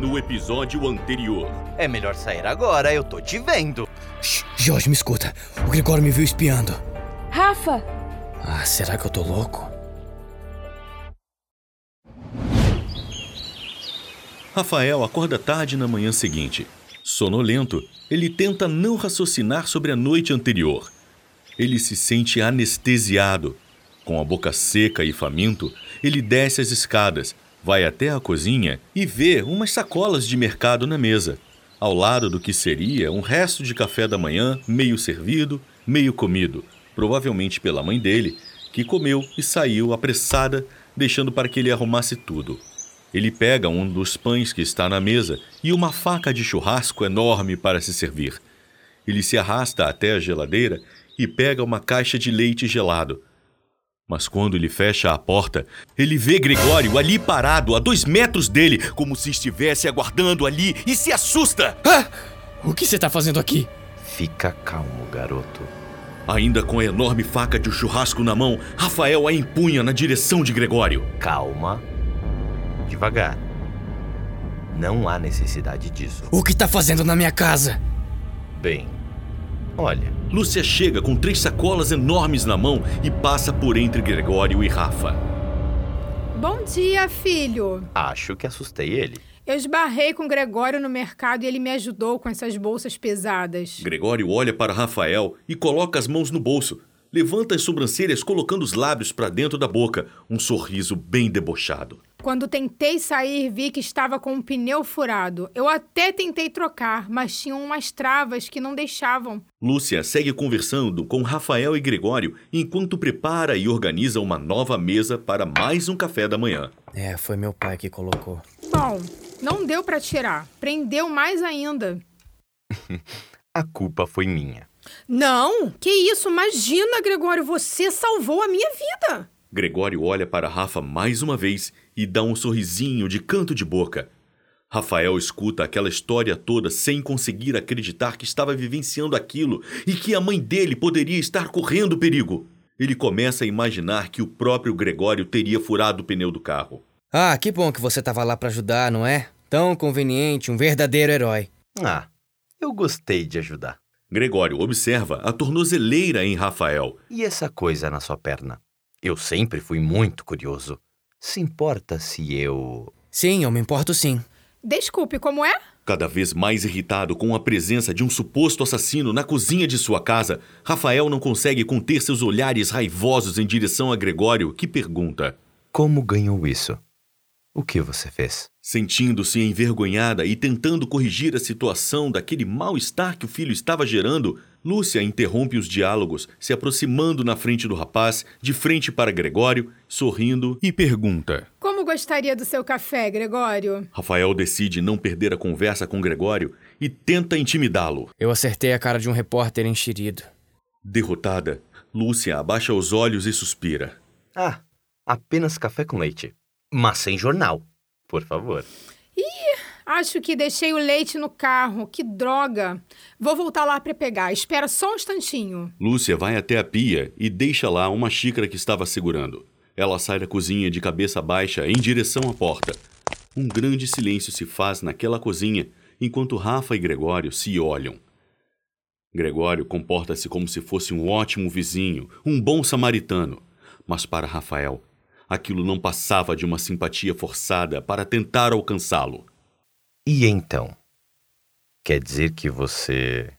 no episódio anterior. É melhor sair agora, eu tô te vendo. Shh, Jorge, me escuta. O Gregório me viu espiando. Rafa! Ah, será que eu tô louco? Rafael acorda tarde na manhã seguinte. Sonolento, ele tenta não raciocinar sobre a noite anterior. Ele se sente anestesiado. Com a boca seca e faminto, ele desce as escadas, vai até a cozinha e vê umas sacolas de mercado na mesa, ao lado do que seria um resto de café da manhã meio servido, meio comido, provavelmente pela mãe dele, que comeu e saiu apressada, deixando para que ele arrumasse tudo. Ele pega um dos pães que está na mesa e uma faca de churrasco enorme para se servir. Ele se arrasta até a geladeira e pega uma caixa de leite gelado. Mas quando ele fecha a porta, ele vê Gregório ali parado, a dois metros dele, como se estivesse aguardando ali, e se assusta! Ah! O que você tá fazendo aqui? Fica calmo, garoto. Ainda com a enorme faca de churrasco na mão, Rafael a empunha na direção de Gregório. Calma. Devagar. Não há necessidade disso. O que tá fazendo na minha casa? Bem, olha. Lúcia chega com três sacolas enormes na mão e passa por entre Gregório e Rafa. Bom dia, filho. Acho que assustei ele. Eu esbarrei com o Gregório no mercado e ele me ajudou com essas bolsas pesadas. Gregório olha para Rafael e coloca as mãos no bolso. Levanta as sobrancelhas colocando os lábios para dentro da boca, um sorriso bem debochado. Quando tentei sair, vi que estava com um pneu furado. Eu até tentei trocar, mas tinham umas travas que não deixavam. Lúcia segue conversando com Rafael e Gregório enquanto prepara e organiza uma nova mesa para mais um café da manhã. É, foi meu pai que colocou. Bom, não deu para tirar. Prendeu mais ainda. A culpa foi minha. Não, que isso? Imagina, Gregório, você salvou a minha vida. Gregório olha para Rafa mais uma vez e dá um sorrisinho de canto de boca. Rafael escuta aquela história toda sem conseguir acreditar que estava vivenciando aquilo e que a mãe dele poderia estar correndo perigo. Ele começa a imaginar que o próprio Gregório teria furado o pneu do carro. Ah, que bom que você tava lá para ajudar, não é? Tão conveniente, um verdadeiro herói. Ah, eu gostei de ajudar. Gregório observa a tornozeleira em Rafael. E essa coisa na sua perna? Eu sempre fui muito curioso. Se importa se eu. Sim, eu me importo sim. Desculpe, como é? Cada vez mais irritado com a presença de um suposto assassino na cozinha de sua casa, Rafael não consegue conter seus olhares raivosos em direção a Gregório, que pergunta: Como ganhou isso? O que você fez? Sentindo-se envergonhada e tentando corrigir a situação daquele mal-estar que o filho estava gerando, Lúcia interrompe os diálogos, se aproximando na frente do rapaz, de frente para Gregório, sorrindo e pergunta: Como gostaria do seu café, Gregório? Rafael decide não perder a conversa com Gregório e tenta intimidá-lo. Eu acertei a cara de um repórter enxerido. Derrotada, Lúcia abaixa os olhos e suspira. Ah, apenas café com leite. Mas sem jornal, por favor. Ih, acho que deixei o leite no carro. Que droga. Vou voltar lá para pegar. Espera só um instantinho. Lúcia vai até a pia e deixa lá uma xícara que estava segurando. Ela sai da cozinha de cabeça baixa em direção à porta. Um grande silêncio se faz naquela cozinha enquanto Rafa e Gregório se olham. Gregório comporta-se como se fosse um ótimo vizinho, um bom samaritano. Mas para Rafael, aquilo não passava de uma simpatia forçada para tentar alcançá-lo. E então? Quer dizer que você.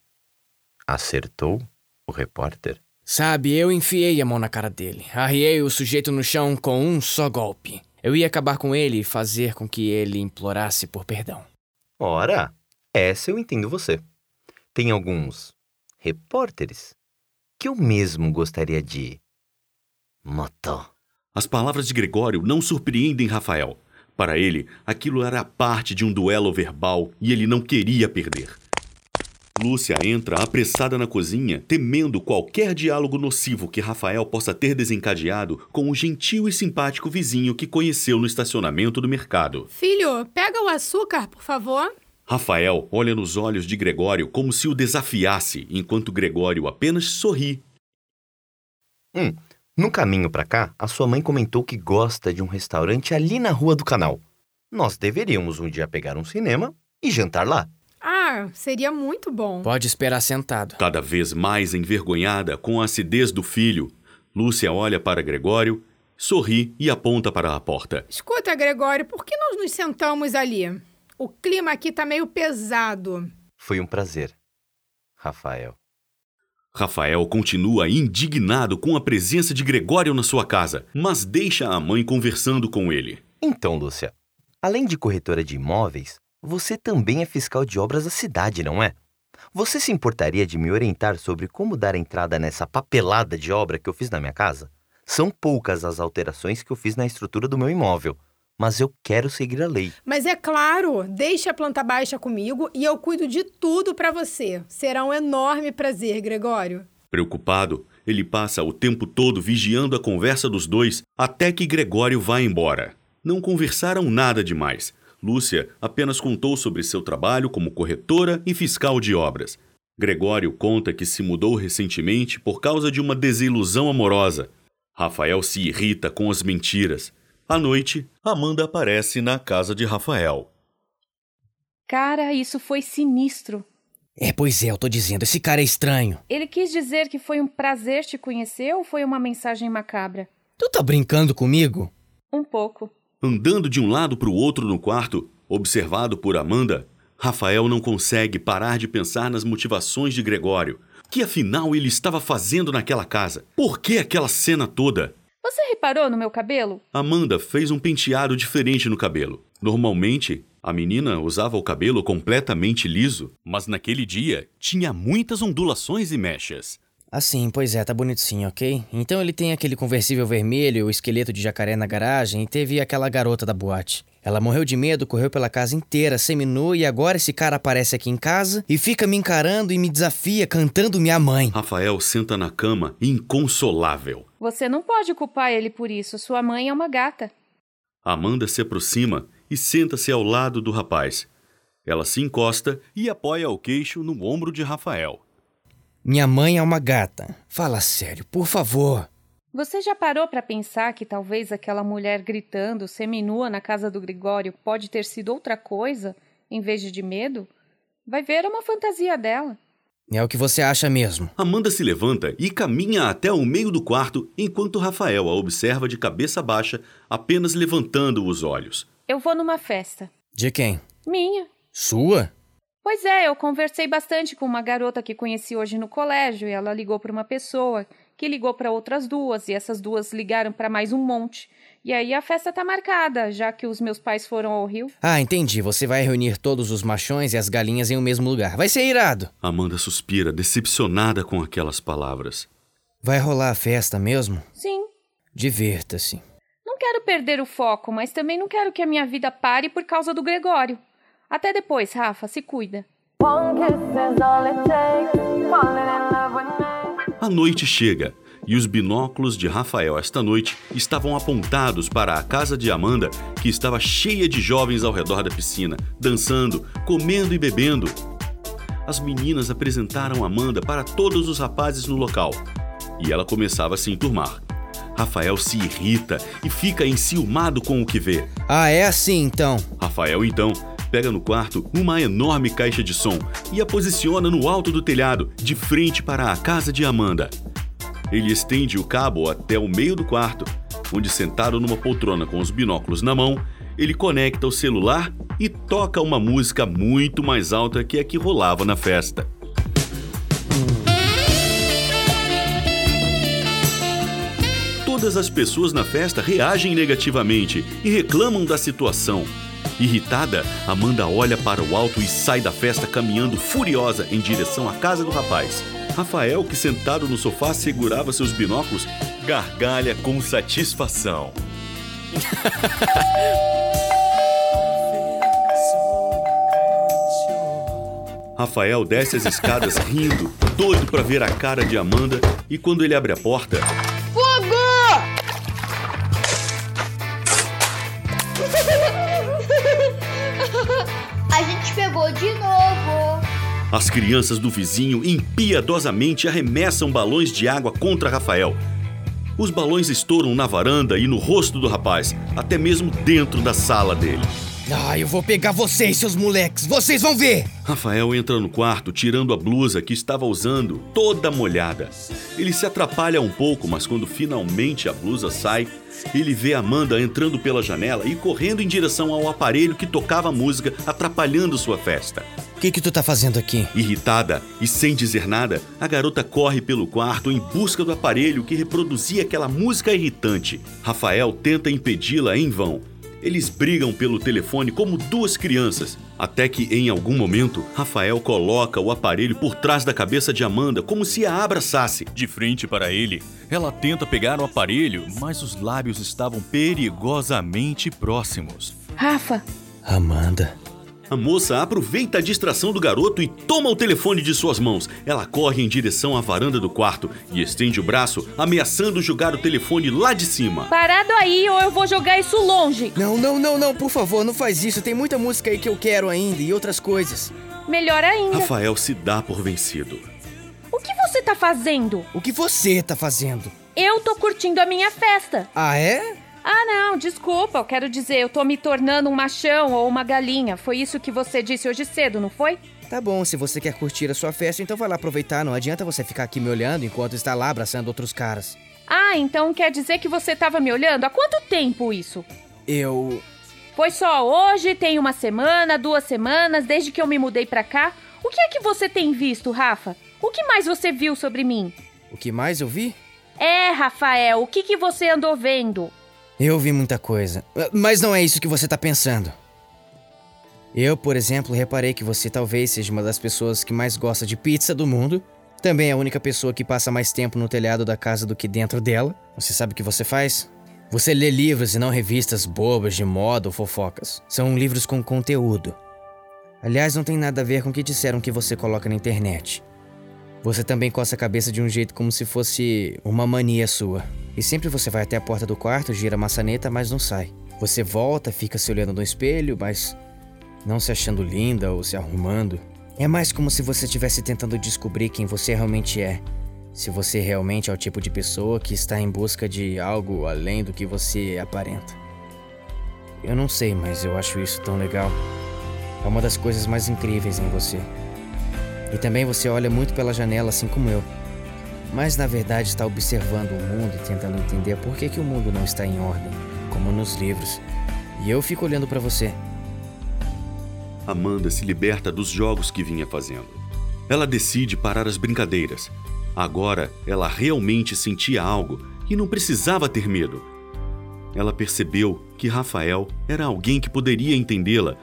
acertou o repórter? Sabe, eu enfiei a mão na cara dele. Arriei o sujeito no chão com um só golpe. Eu ia acabar com ele e fazer com que ele implorasse por perdão. Ora, essa eu entendo você. Tem alguns repórteres que eu mesmo gostaria de. matar. As palavras de Gregório não surpreendem Rafael. Para ele, aquilo era parte de um duelo verbal e ele não queria perder. Lúcia entra apressada na cozinha, temendo qualquer diálogo nocivo que Rafael possa ter desencadeado com o gentil e simpático vizinho que conheceu no estacionamento do mercado. Filho, pega o açúcar, por favor. Rafael olha nos olhos de Gregório como se o desafiasse, enquanto Gregório apenas sorri. Hum, no caminho pra cá, a sua mãe comentou que gosta de um restaurante ali na rua do canal. Nós deveríamos um dia pegar um cinema e jantar lá. Ah, seria muito bom. Pode esperar sentado. Cada vez mais envergonhada com a acidez do filho, Lúcia olha para Gregório, sorri e aponta para a porta. Escuta, Gregório, por que nós nos sentamos ali? O clima aqui tá meio pesado. Foi um prazer, Rafael. Rafael continua indignado com a presença de Gregório na sua casa, mas deixa a mãe conversando com ele. Então, Lúcia, além de corretora de imóveis, você também é fiscal de obras da cidade, não é? Você se importaria de me orientar sobre como dar entrada nessa papelada de obra que eu fiz na minha casa? São poucas as alterações que eu fiz na estrutura do meu imóvel, mas eu quero seguir a lei. Mas é claro, deixe a planta baixa comigo e eu cuido de tudo para você. Será um enorme prazer, Gregório. Preocupado, ele passa o tempo todo vigiando a conversa dos dois até que Gregório vai embora. Não conversaram nada demais. Lúcia apenas contou sobre seu trabalho como corretora e fiscal de obras. Gregório conta que se mudou recentemente por causa de uma desilusão amorosa. Rafael se irrita com as mentiras. À noite, Amanda aparece na casa de Rafael. Cara, isso foi sinistro. É, pois é, eu tô dizendo, esse cara é estranho. Ele quis dizer que foi um prazer te conhecer ou foi uma mensagem macabra? Tu tá brincando comigo? Um pouco. Andando de um lado para o outro no quarto, observado por Amanda, Rafael não consegue parar de pensar nas motivações de Gregório. O que afinal ele estava fazendo naquela casa? Por que aquela cena toda? Você reparou no meu cabelo? Amanda fez um penteado diferente no cabelo. Normalmente, a menina usava o cabelo completamente liso, mas naquele dia tinha muitas ondulações e mechas. Assim, pois é, tá bonito sim, ok? Então ele tem aquele conversível vermelho, o esqueleto de jacaré na garagem e teve aquela garota da boate. Ela morreu de medo, correu pela casa inteira, seminua e agora esse cara aparece aqui em casa e fica me encarando e me desafia, cantando minha mãe. Rafael senta na cama, inconsolável. Você não pode culpar ele por isso. Sua mãe é uma gata. Amanda se aproxima e senta-se ao lado do rapaz. Ela se encosta e apoia o queixo no ombro de Rafael. Minha mãe é uma gata. Fala sério, por favor. Você já parou para pensar que talvez aquela mulher gritando seminua na casa do Gregório pode ter sido outra coisa em vez de de medo? Vai ver é uma fantasia dela. É o que você acha mesmo. Amanda se levanta e caminha até o meio do quarto enquanto Rafael a observa de cabeça baixa, apenas levantando os olhos. Eu vou numa festa. De quem? Minha. Sua? Pois é, eu conversei bastante com uma garota que conheci hoje no colégio e ela ligou para uma pessoa que ligou para outras duas e essas duas ligaram para mais um monte. E aí a festa tá marcada, já que os meus pais foram ao Rio. Ah, entendi. Você vai reunir todos os machões e as galinhas em um mesmo lugar. Vai ser irado. Amanda suspira, decepcionada com aquelas palavras. Vai rolar a festa mesmo? Sim. Divirta-se. Não quero perder o foco, mas também não quero que a minha vida pare por causa do Gregório. Até depois, Rafa, se cuida. A noite chega e os binóculos de Rafael esta noite estavam apontados para a casa de Amanda, que estava cheia de jovens ao redor da piscina, dançando, comendo e bebendo. As meninas apresentaram Amanda para todos os rapazes no local e ela começava a se enturmar. Rafael se irrita e fica enciumado com o que vê. Ah, é assim então. Rafael então pega no quarto uma enorme caixa de som e a posiciona no alto do telhado, de frente para a casa de Amanda. Ele estende o cabo até o meio do quarto, onde, sentado numa poltrona com os binóculos na mão, ele conecta o celular e toca uma música muito mais alta que a que rolava na festa. Todas as pessoas na festa reagem negativamente e reclamam da situação. Irritada, Amanda olha para o alto e sai da festa caminhando furiosa em direção à casa do rapaz. Rafael, que sentado no sofá segurava seus binóculos, gargalha com satisfação. Rafael desce as escadas rindo, doido para ver a cara de Amanda, e quando ele abre a porta, as crianças do vizinho impiedosamente arremessam balões de água contra Rafael. Os balões estouram na varanda e no rosto do rapaz, até mesmo dentro da sala dele. Ah, eu vou pegar vocês, seus moleques! Vocês vão ver! Rafael entra no quarto tirando a blusa que estava usando, toda molhada. Ele se atrapalha um pouco, mas quando finalmente a blusa sai, ele vê Amanda entrando pela janela e correndo em direção ao aparelho que tocava música, atrapalhando sua festa. O que, que tu tá fazendo aqui? Irritada e sem dizer nada, a garota corre pelo quarto em busca do aparelho que reproduzia aquela música irritante. Rafael tenta impedi-la em vão, eles brigam pelo telefone como duas crianças, até que em algum momento Rafael coloca o aparelho por trás da cabeça de Amanda como se a abraçasse. De frente para ele, ela tenta pegar o aparelho, mas os lábios estavam perigosamente próximos. Rafa, Amanda. A moça aproveita a distração do garoto e toma o telefone de suas mãos. Ela corre em direção à varanda do quarto e estende o braço, ameaçando jogar o telefone lá de cima. parado aí ou eu vou jogar isso longe. Não, não, não, não, por favor, não faz isso. Tem muita música aí que eu quero ainda e outras coisas. Melhor ainda. Rafael se dá por vencido. O que você tá fazendo? O que você tá fazendo? Eu tô curtindo a minha festa. Ah, é? Ah, não, desculpa. Eu quero dizer, eu tô me tornando um machão ou uma galinha. Foi isso que você disse hoje cedo, não foi? Tá bom, se você quer curtir a sua festa, então vai lá aproveitar. Não adianta você ficar aqui me olhando enquanto está lá abraçando outros caras. Ah, então quer dizer que você tava me olhando? Há quanto tempo isso? Eu. Foi só hoje, tem uma semana, duas semanas, desde que eu me mudei pra cá? O que é que você tem visto, Rafa? O que mais você viu sobre mim? O que mais eu vi? É, Rafael, o que, que você andou vendo? Eu vi muita coisa. Mas não é isso que você tá pensando. Eu, por exemplo, reparei que você talvez seja uma das pessoas que mais gosta de pizza do mundo. Também é a única pessoa que passa mais tempo no telhado da casa do que dentro dela. Você sabe o que você faz? Você lê livros e não revistas bobas de moda ou fofocas. São livros com conteúdo. Aliás, não tem nada a ver com o que disseram que você coloca na internet. Você também coça a cabeça de um jeito como se fosse uma mania sua. E sempre você vai até a porta do quarto, gira a maçaneta, mas não sai. Você volta, fica se olhando no espelho, mas não se achando linda ou se arrumando. É mais como se você estivesse tentando descobrir quem você realmente é. Se você realmente é o tipo de pessoa que está em busca de algo além do que você aparenta. Eu não sei, mas eu acho isso tão legal. É uma das coisas mais incríveis em você. E também você olha muito pela janela, assim como eu. Mas na verdade está observando o mundo e tentando entender por que, que o mundo não está em ordem, como nos livros. E eu fico olhando para você. Amanda se liberta dos jogos que vinha fazendo. Ela decide parar as brincadeiras. Agora ela realmente sentia algo e não precisava ter medo. Ela percebeu que Rafael era alguém que poderia entendê-la.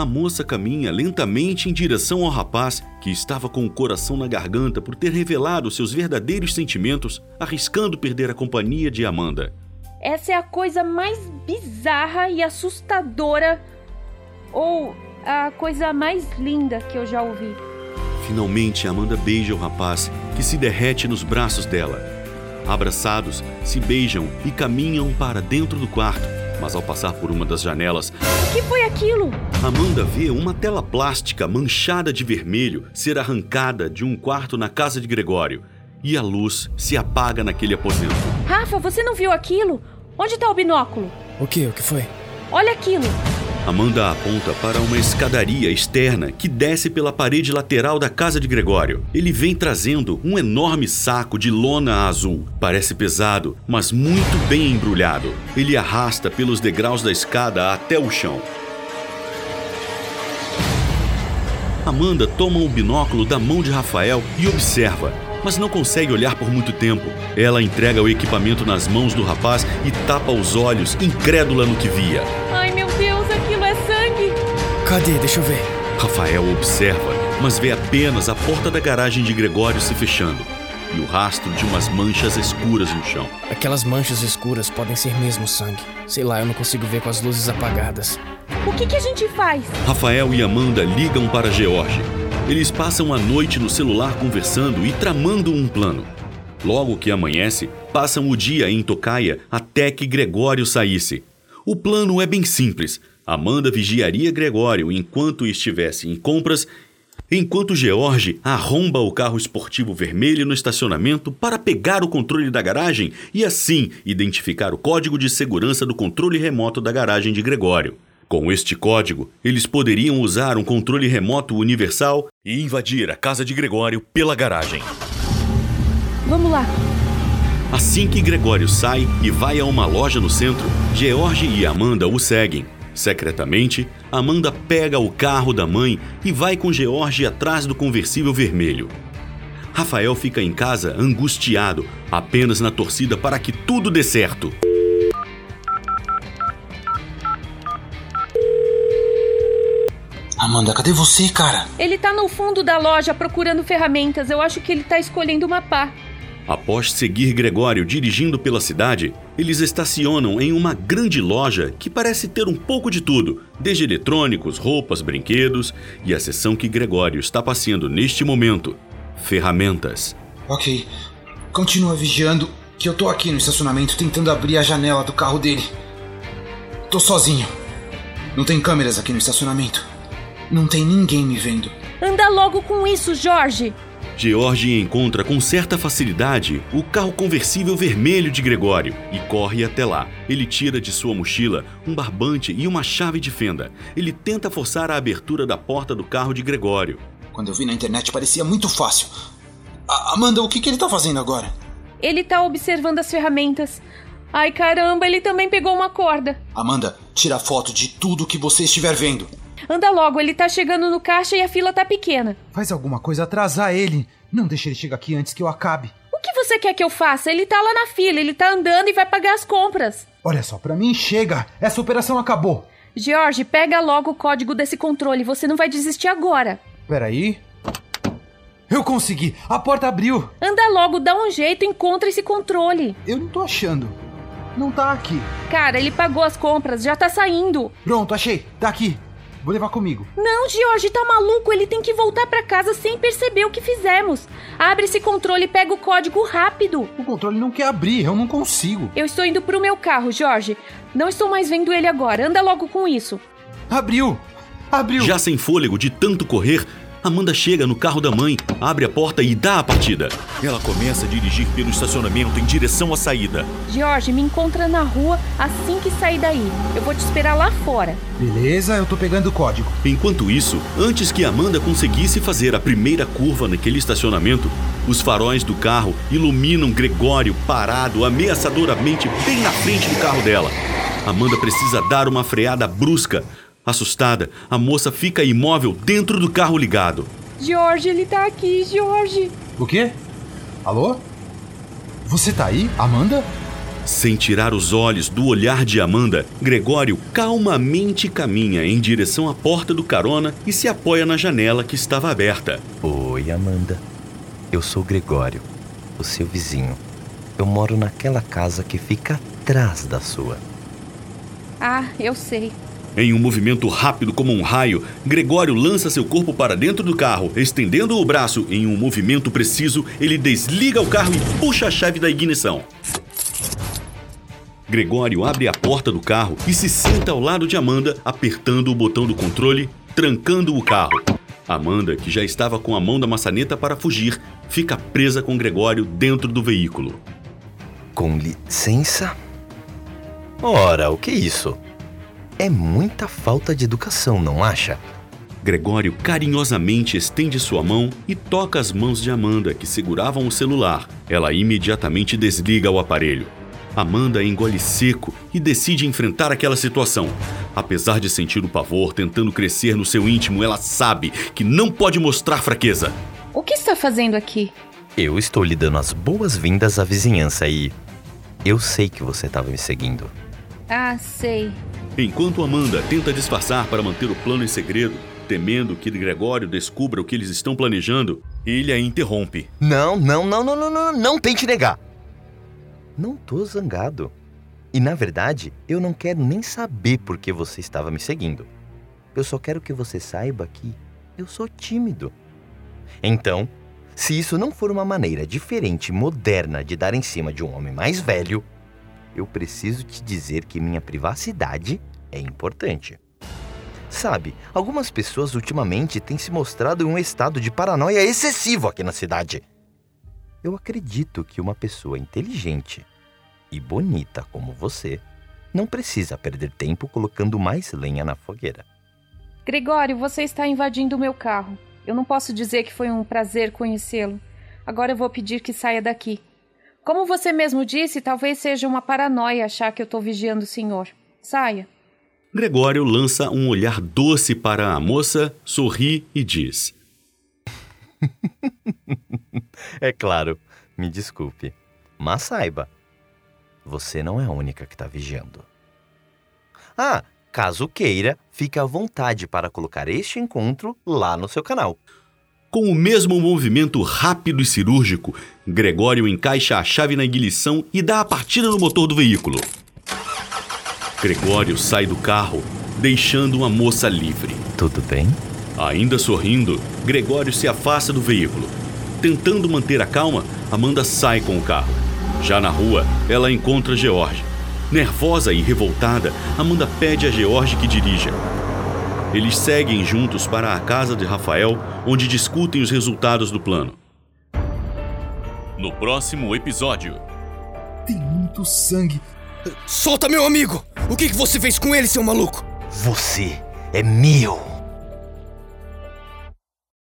A moça caminha lentamente em direção ao rapaz que estava com o coração na garganta por ter revelado seus verdadeiros sentimentos, arriscando perder a companhia de Amanda. Essa é a coisa mais bizarra e assustadora, ou a coisa mais linda que eu já ouvi. Finalmente, Amanda beija o rapaz, que se derrete nos braços dela. Abraçados, se beijam e caminham para dentro do quarto, mas ao passar por uma das janelas, que foi aquilo? Amanda vê uma tela plástica manchada de vermelho ser arrancada de um quarto na casa de Gregório e a luz se apaga naquele aposento. Rafa, você não viu aquilo? Onde tá o binóculo? O que? O que foi? Olha aquilo. Amanda aponta para uma escadaria externa que desce pela parede lateral da casa de Gregório. Ele vem trazendo um enorme saco de lona azul. Parece pesado, mas muito bem embrulhado. Ele arrasta pelos degraus da escada até o chão. Amanda toma o binóculo da mão de Rafael e observa, mas não consegue olhar por muito tempo. Ela entrega o equipamento nas mãos do rapaz e tapa os olhos, incrédula no que via. Cadê? Deixa eu ver. Rafael observa, mas vê apenas a porta da garagem de Gregório se fechando e o rastro de umas manchas escuras no chão. Aquelas manchas escuras podem ser mesmo sangue. Sei lá, eu não consigo ver com as luzes apagadas. O que, que a gente faz? Rafael e Amanda ligam para George. Eles passam a noite no celular conversando e tramando um plano. Logo que amanhece, passam o dia em Tocaia até que Gregório saísse. O plano é bem simples. Amanda vigiaria Gregório enquanto estivesse em compras, enquanto George arromba o carro esportivo vermelho no estacionamento para pegar o controle da garagem e assim identificar o código de segurança do controle remoto da garagem de Gregório. Com este código, eles poderiam usar um controle remoto universal e invadir a casa de Gregório pela garagem. Vamos lá. Assim que Gregório sai e vai a uma loja no centro, George e Amanda o seguem. Secretamente, Amanda pega o carro da mãe e vai com George atrás do conversível vermelho. Rafael fica em casa angustiado, apenas na torcida para que tudo dê certo. Amanda, cadê você, cara? Ele tá no fundo da loja procurando ferramentas. Eu acho que ele tá escolhendo uma pá. Após seguir Gregório dirigindo pela cidade, eles estacionam em uma grande loja que parece ter um pouco de tudo, desde eletrônicos, roupas, brinquedos e a seção que Gregório está passeando neste momento: ferramentas. Ok. Continua vigiando que eu tô aqui no estacionamento tentando abrir a janela do carro dele. Tô sozinho. Não tem câmeras aqui no estacionamento. Não tem ninguém me vendo. Anda logo com isso, Jorge. George encontra com certa facilidade o carro conversível vermelho de Gregório e corre até lá. Ele tira de sua mochila um barbante e uma chave de fenda. Ele tenta forçar a abertura da porta do carro de Gregório. Quando eu vi na internet parecia muito fácil. A Amanda, o que, que ele tá fazendo agora? Ele tá observando as ferramentas. Ai caramba, ele também pegou uma corda. Amanda, tira foto de tudo que você estiver vendo. Anda logo, ele tá chegando no caixa e a fila tá pequena. Faz alguma coisa atrasar ele. Não deixe ele chegar aqui antes que eu acabe. O que você quer que eu faça? Ele tá lá na fila, ele tá andando e vai pagar as compras. Olha só, pra mim chega. Essa operação acabou. George, pega logo o código desse controle, você não vai desistir agora. Peraí. Eu consegui! A porta abriu! Anda logo, dá um jeito, encontra esse controle. Eu não tô achando. Não tá aqui. Cara, ele pagou as compras, já tá saindo. Pronto, achei. Tá aqui. Vou levar comigo. Não, George, tá maluco? Ele tem que voltar pra casa sem perceber o que fizemos. Abre esse controle e pega o código rápido. O controle não quer abrir, eu não consigo. Eu estou indo pro meu carro, Jorge. Não estou mais vendo ele agora. Anda logo com isso. Abriu! Abriu! Já sem fôlego de tanto correr, Amanda chega no carro da mãe, abre a porta e dá a partida. Ela começa a dirigir pelo estacionamento em direção à saída. George, me encontra na rua assim que sair daí. Eu vou te esperar lá fora. Beleza, eu tô pegando o código. Enquanto isso, antes que Amanda conseguisse fazer a primeira curva naquele estacionamento, os faróis do carro iluminam Gregório parado ameaçadoramente bem na frente do carro dela. Amanda precisa dar uma freada brusca. Assustada, a moça fica imóvel dentro do carro ligado. George, ele tá aqui, George. O quê? Alô? Você tá aí, Amanda? Sem tirar os olhos do olhar de Amanda, Gregório calmamente caminha em direção à porta do carona e se apoia na janela que estava aberta. Oi, Amanda. Eu sou Gregório, o seu vizinho. Eu moro naquela casa que fica atrás da sua. Ah, eu sei. Em um movimento rápido como um raio, Gregório lança seu corpo para dentro do carro. Estendendo o braço em um movimento preciso, ele desliga o carro e puxa a chave da ignição. Gregório abre a porta do carro e se senta ao lado de Amanda, apertando o botão do controle, trancando o carro. Amanda, que já estava com a mão da maçaneta para fugir, fica presa com Gregório dentro do veículo. Com licença? Ora, o que é isso? É muita falta de educação, não acha? Gregório carinhosamente estende sua mão e toca as mãos de Amanda, que seguravam o celular. Ela imediatamente desliga o aparelho. Amanda engole seco e decide enfrentar aquela situação. Apesar de sentir o pavor tentando crescer no seu íntimo, ela sabe que não pode mostrar fraqueza. O que está fazendo aqui? Eu estou lhe dando as boas-vindas à vizinhança e. Eu sei que você estava me seguindo. Ah, sei. Enquanto Amanda tenta disfarçar para manter o plano em segredo, temendo que Gregório descubra o que eles estão planejando, ele a interrompe. Não, não, não, não, não, não, não tente negar. Não tô zangado. E na verdade, eu não quero nem saber por que você estava me seguindo. Eu só quero que você saiba que eu sou tímido. Então, se isso não for uma maneira diferente e moderna de dar em cima de um homem mais velho, eu preciso te dizer que minha privacidade é importante. Sabe, algumas pessoas ultimamente têm se mostrado em um estado de paranoia excessivo aqui na cidade. Eu acredito que uma pessoa inteligente e bonita como você Não precisa perder tempo colocando mais lenha na fogueira. Gregório, você está invadindo o meu carro. Eu não posso dizer que foi um prazer conhecê-lo. Agora eu vou pedir que saia daqui. Como você mesmo disse, talvez seja uma paranoia achar que eu estou vigiando o senhor. Saia. Gregório lança um olhar doce para a moça, sorri e diz: É claro, me desculpe, mas saiba, você não é a única que está vigiando. Ah, caso queira, fique à vontade para colocar este encontro lá no seu canal. Com o mesmo movimento rápido e cirúrgico, Gregório encaixa a chave na ignição e dá a partida no motor do veículo. Gregório sai do carro, deixando a moça livre. Tudo bem? Ainda sorrindo, Gregório se afasta do veículo. Tentando manter a calma, Amanda sai com o carro. Já na rua, ela encontra George. Nervosa e revoltada, Amanda pede a George que dirija. Eles seguem juntos para a casa de Rafael, onde discutem os resultados do plano. No próximo episódio. Tem muito sangue. Solta meu amigo! O que, que você fez com ele, seu maluco? Você é meu!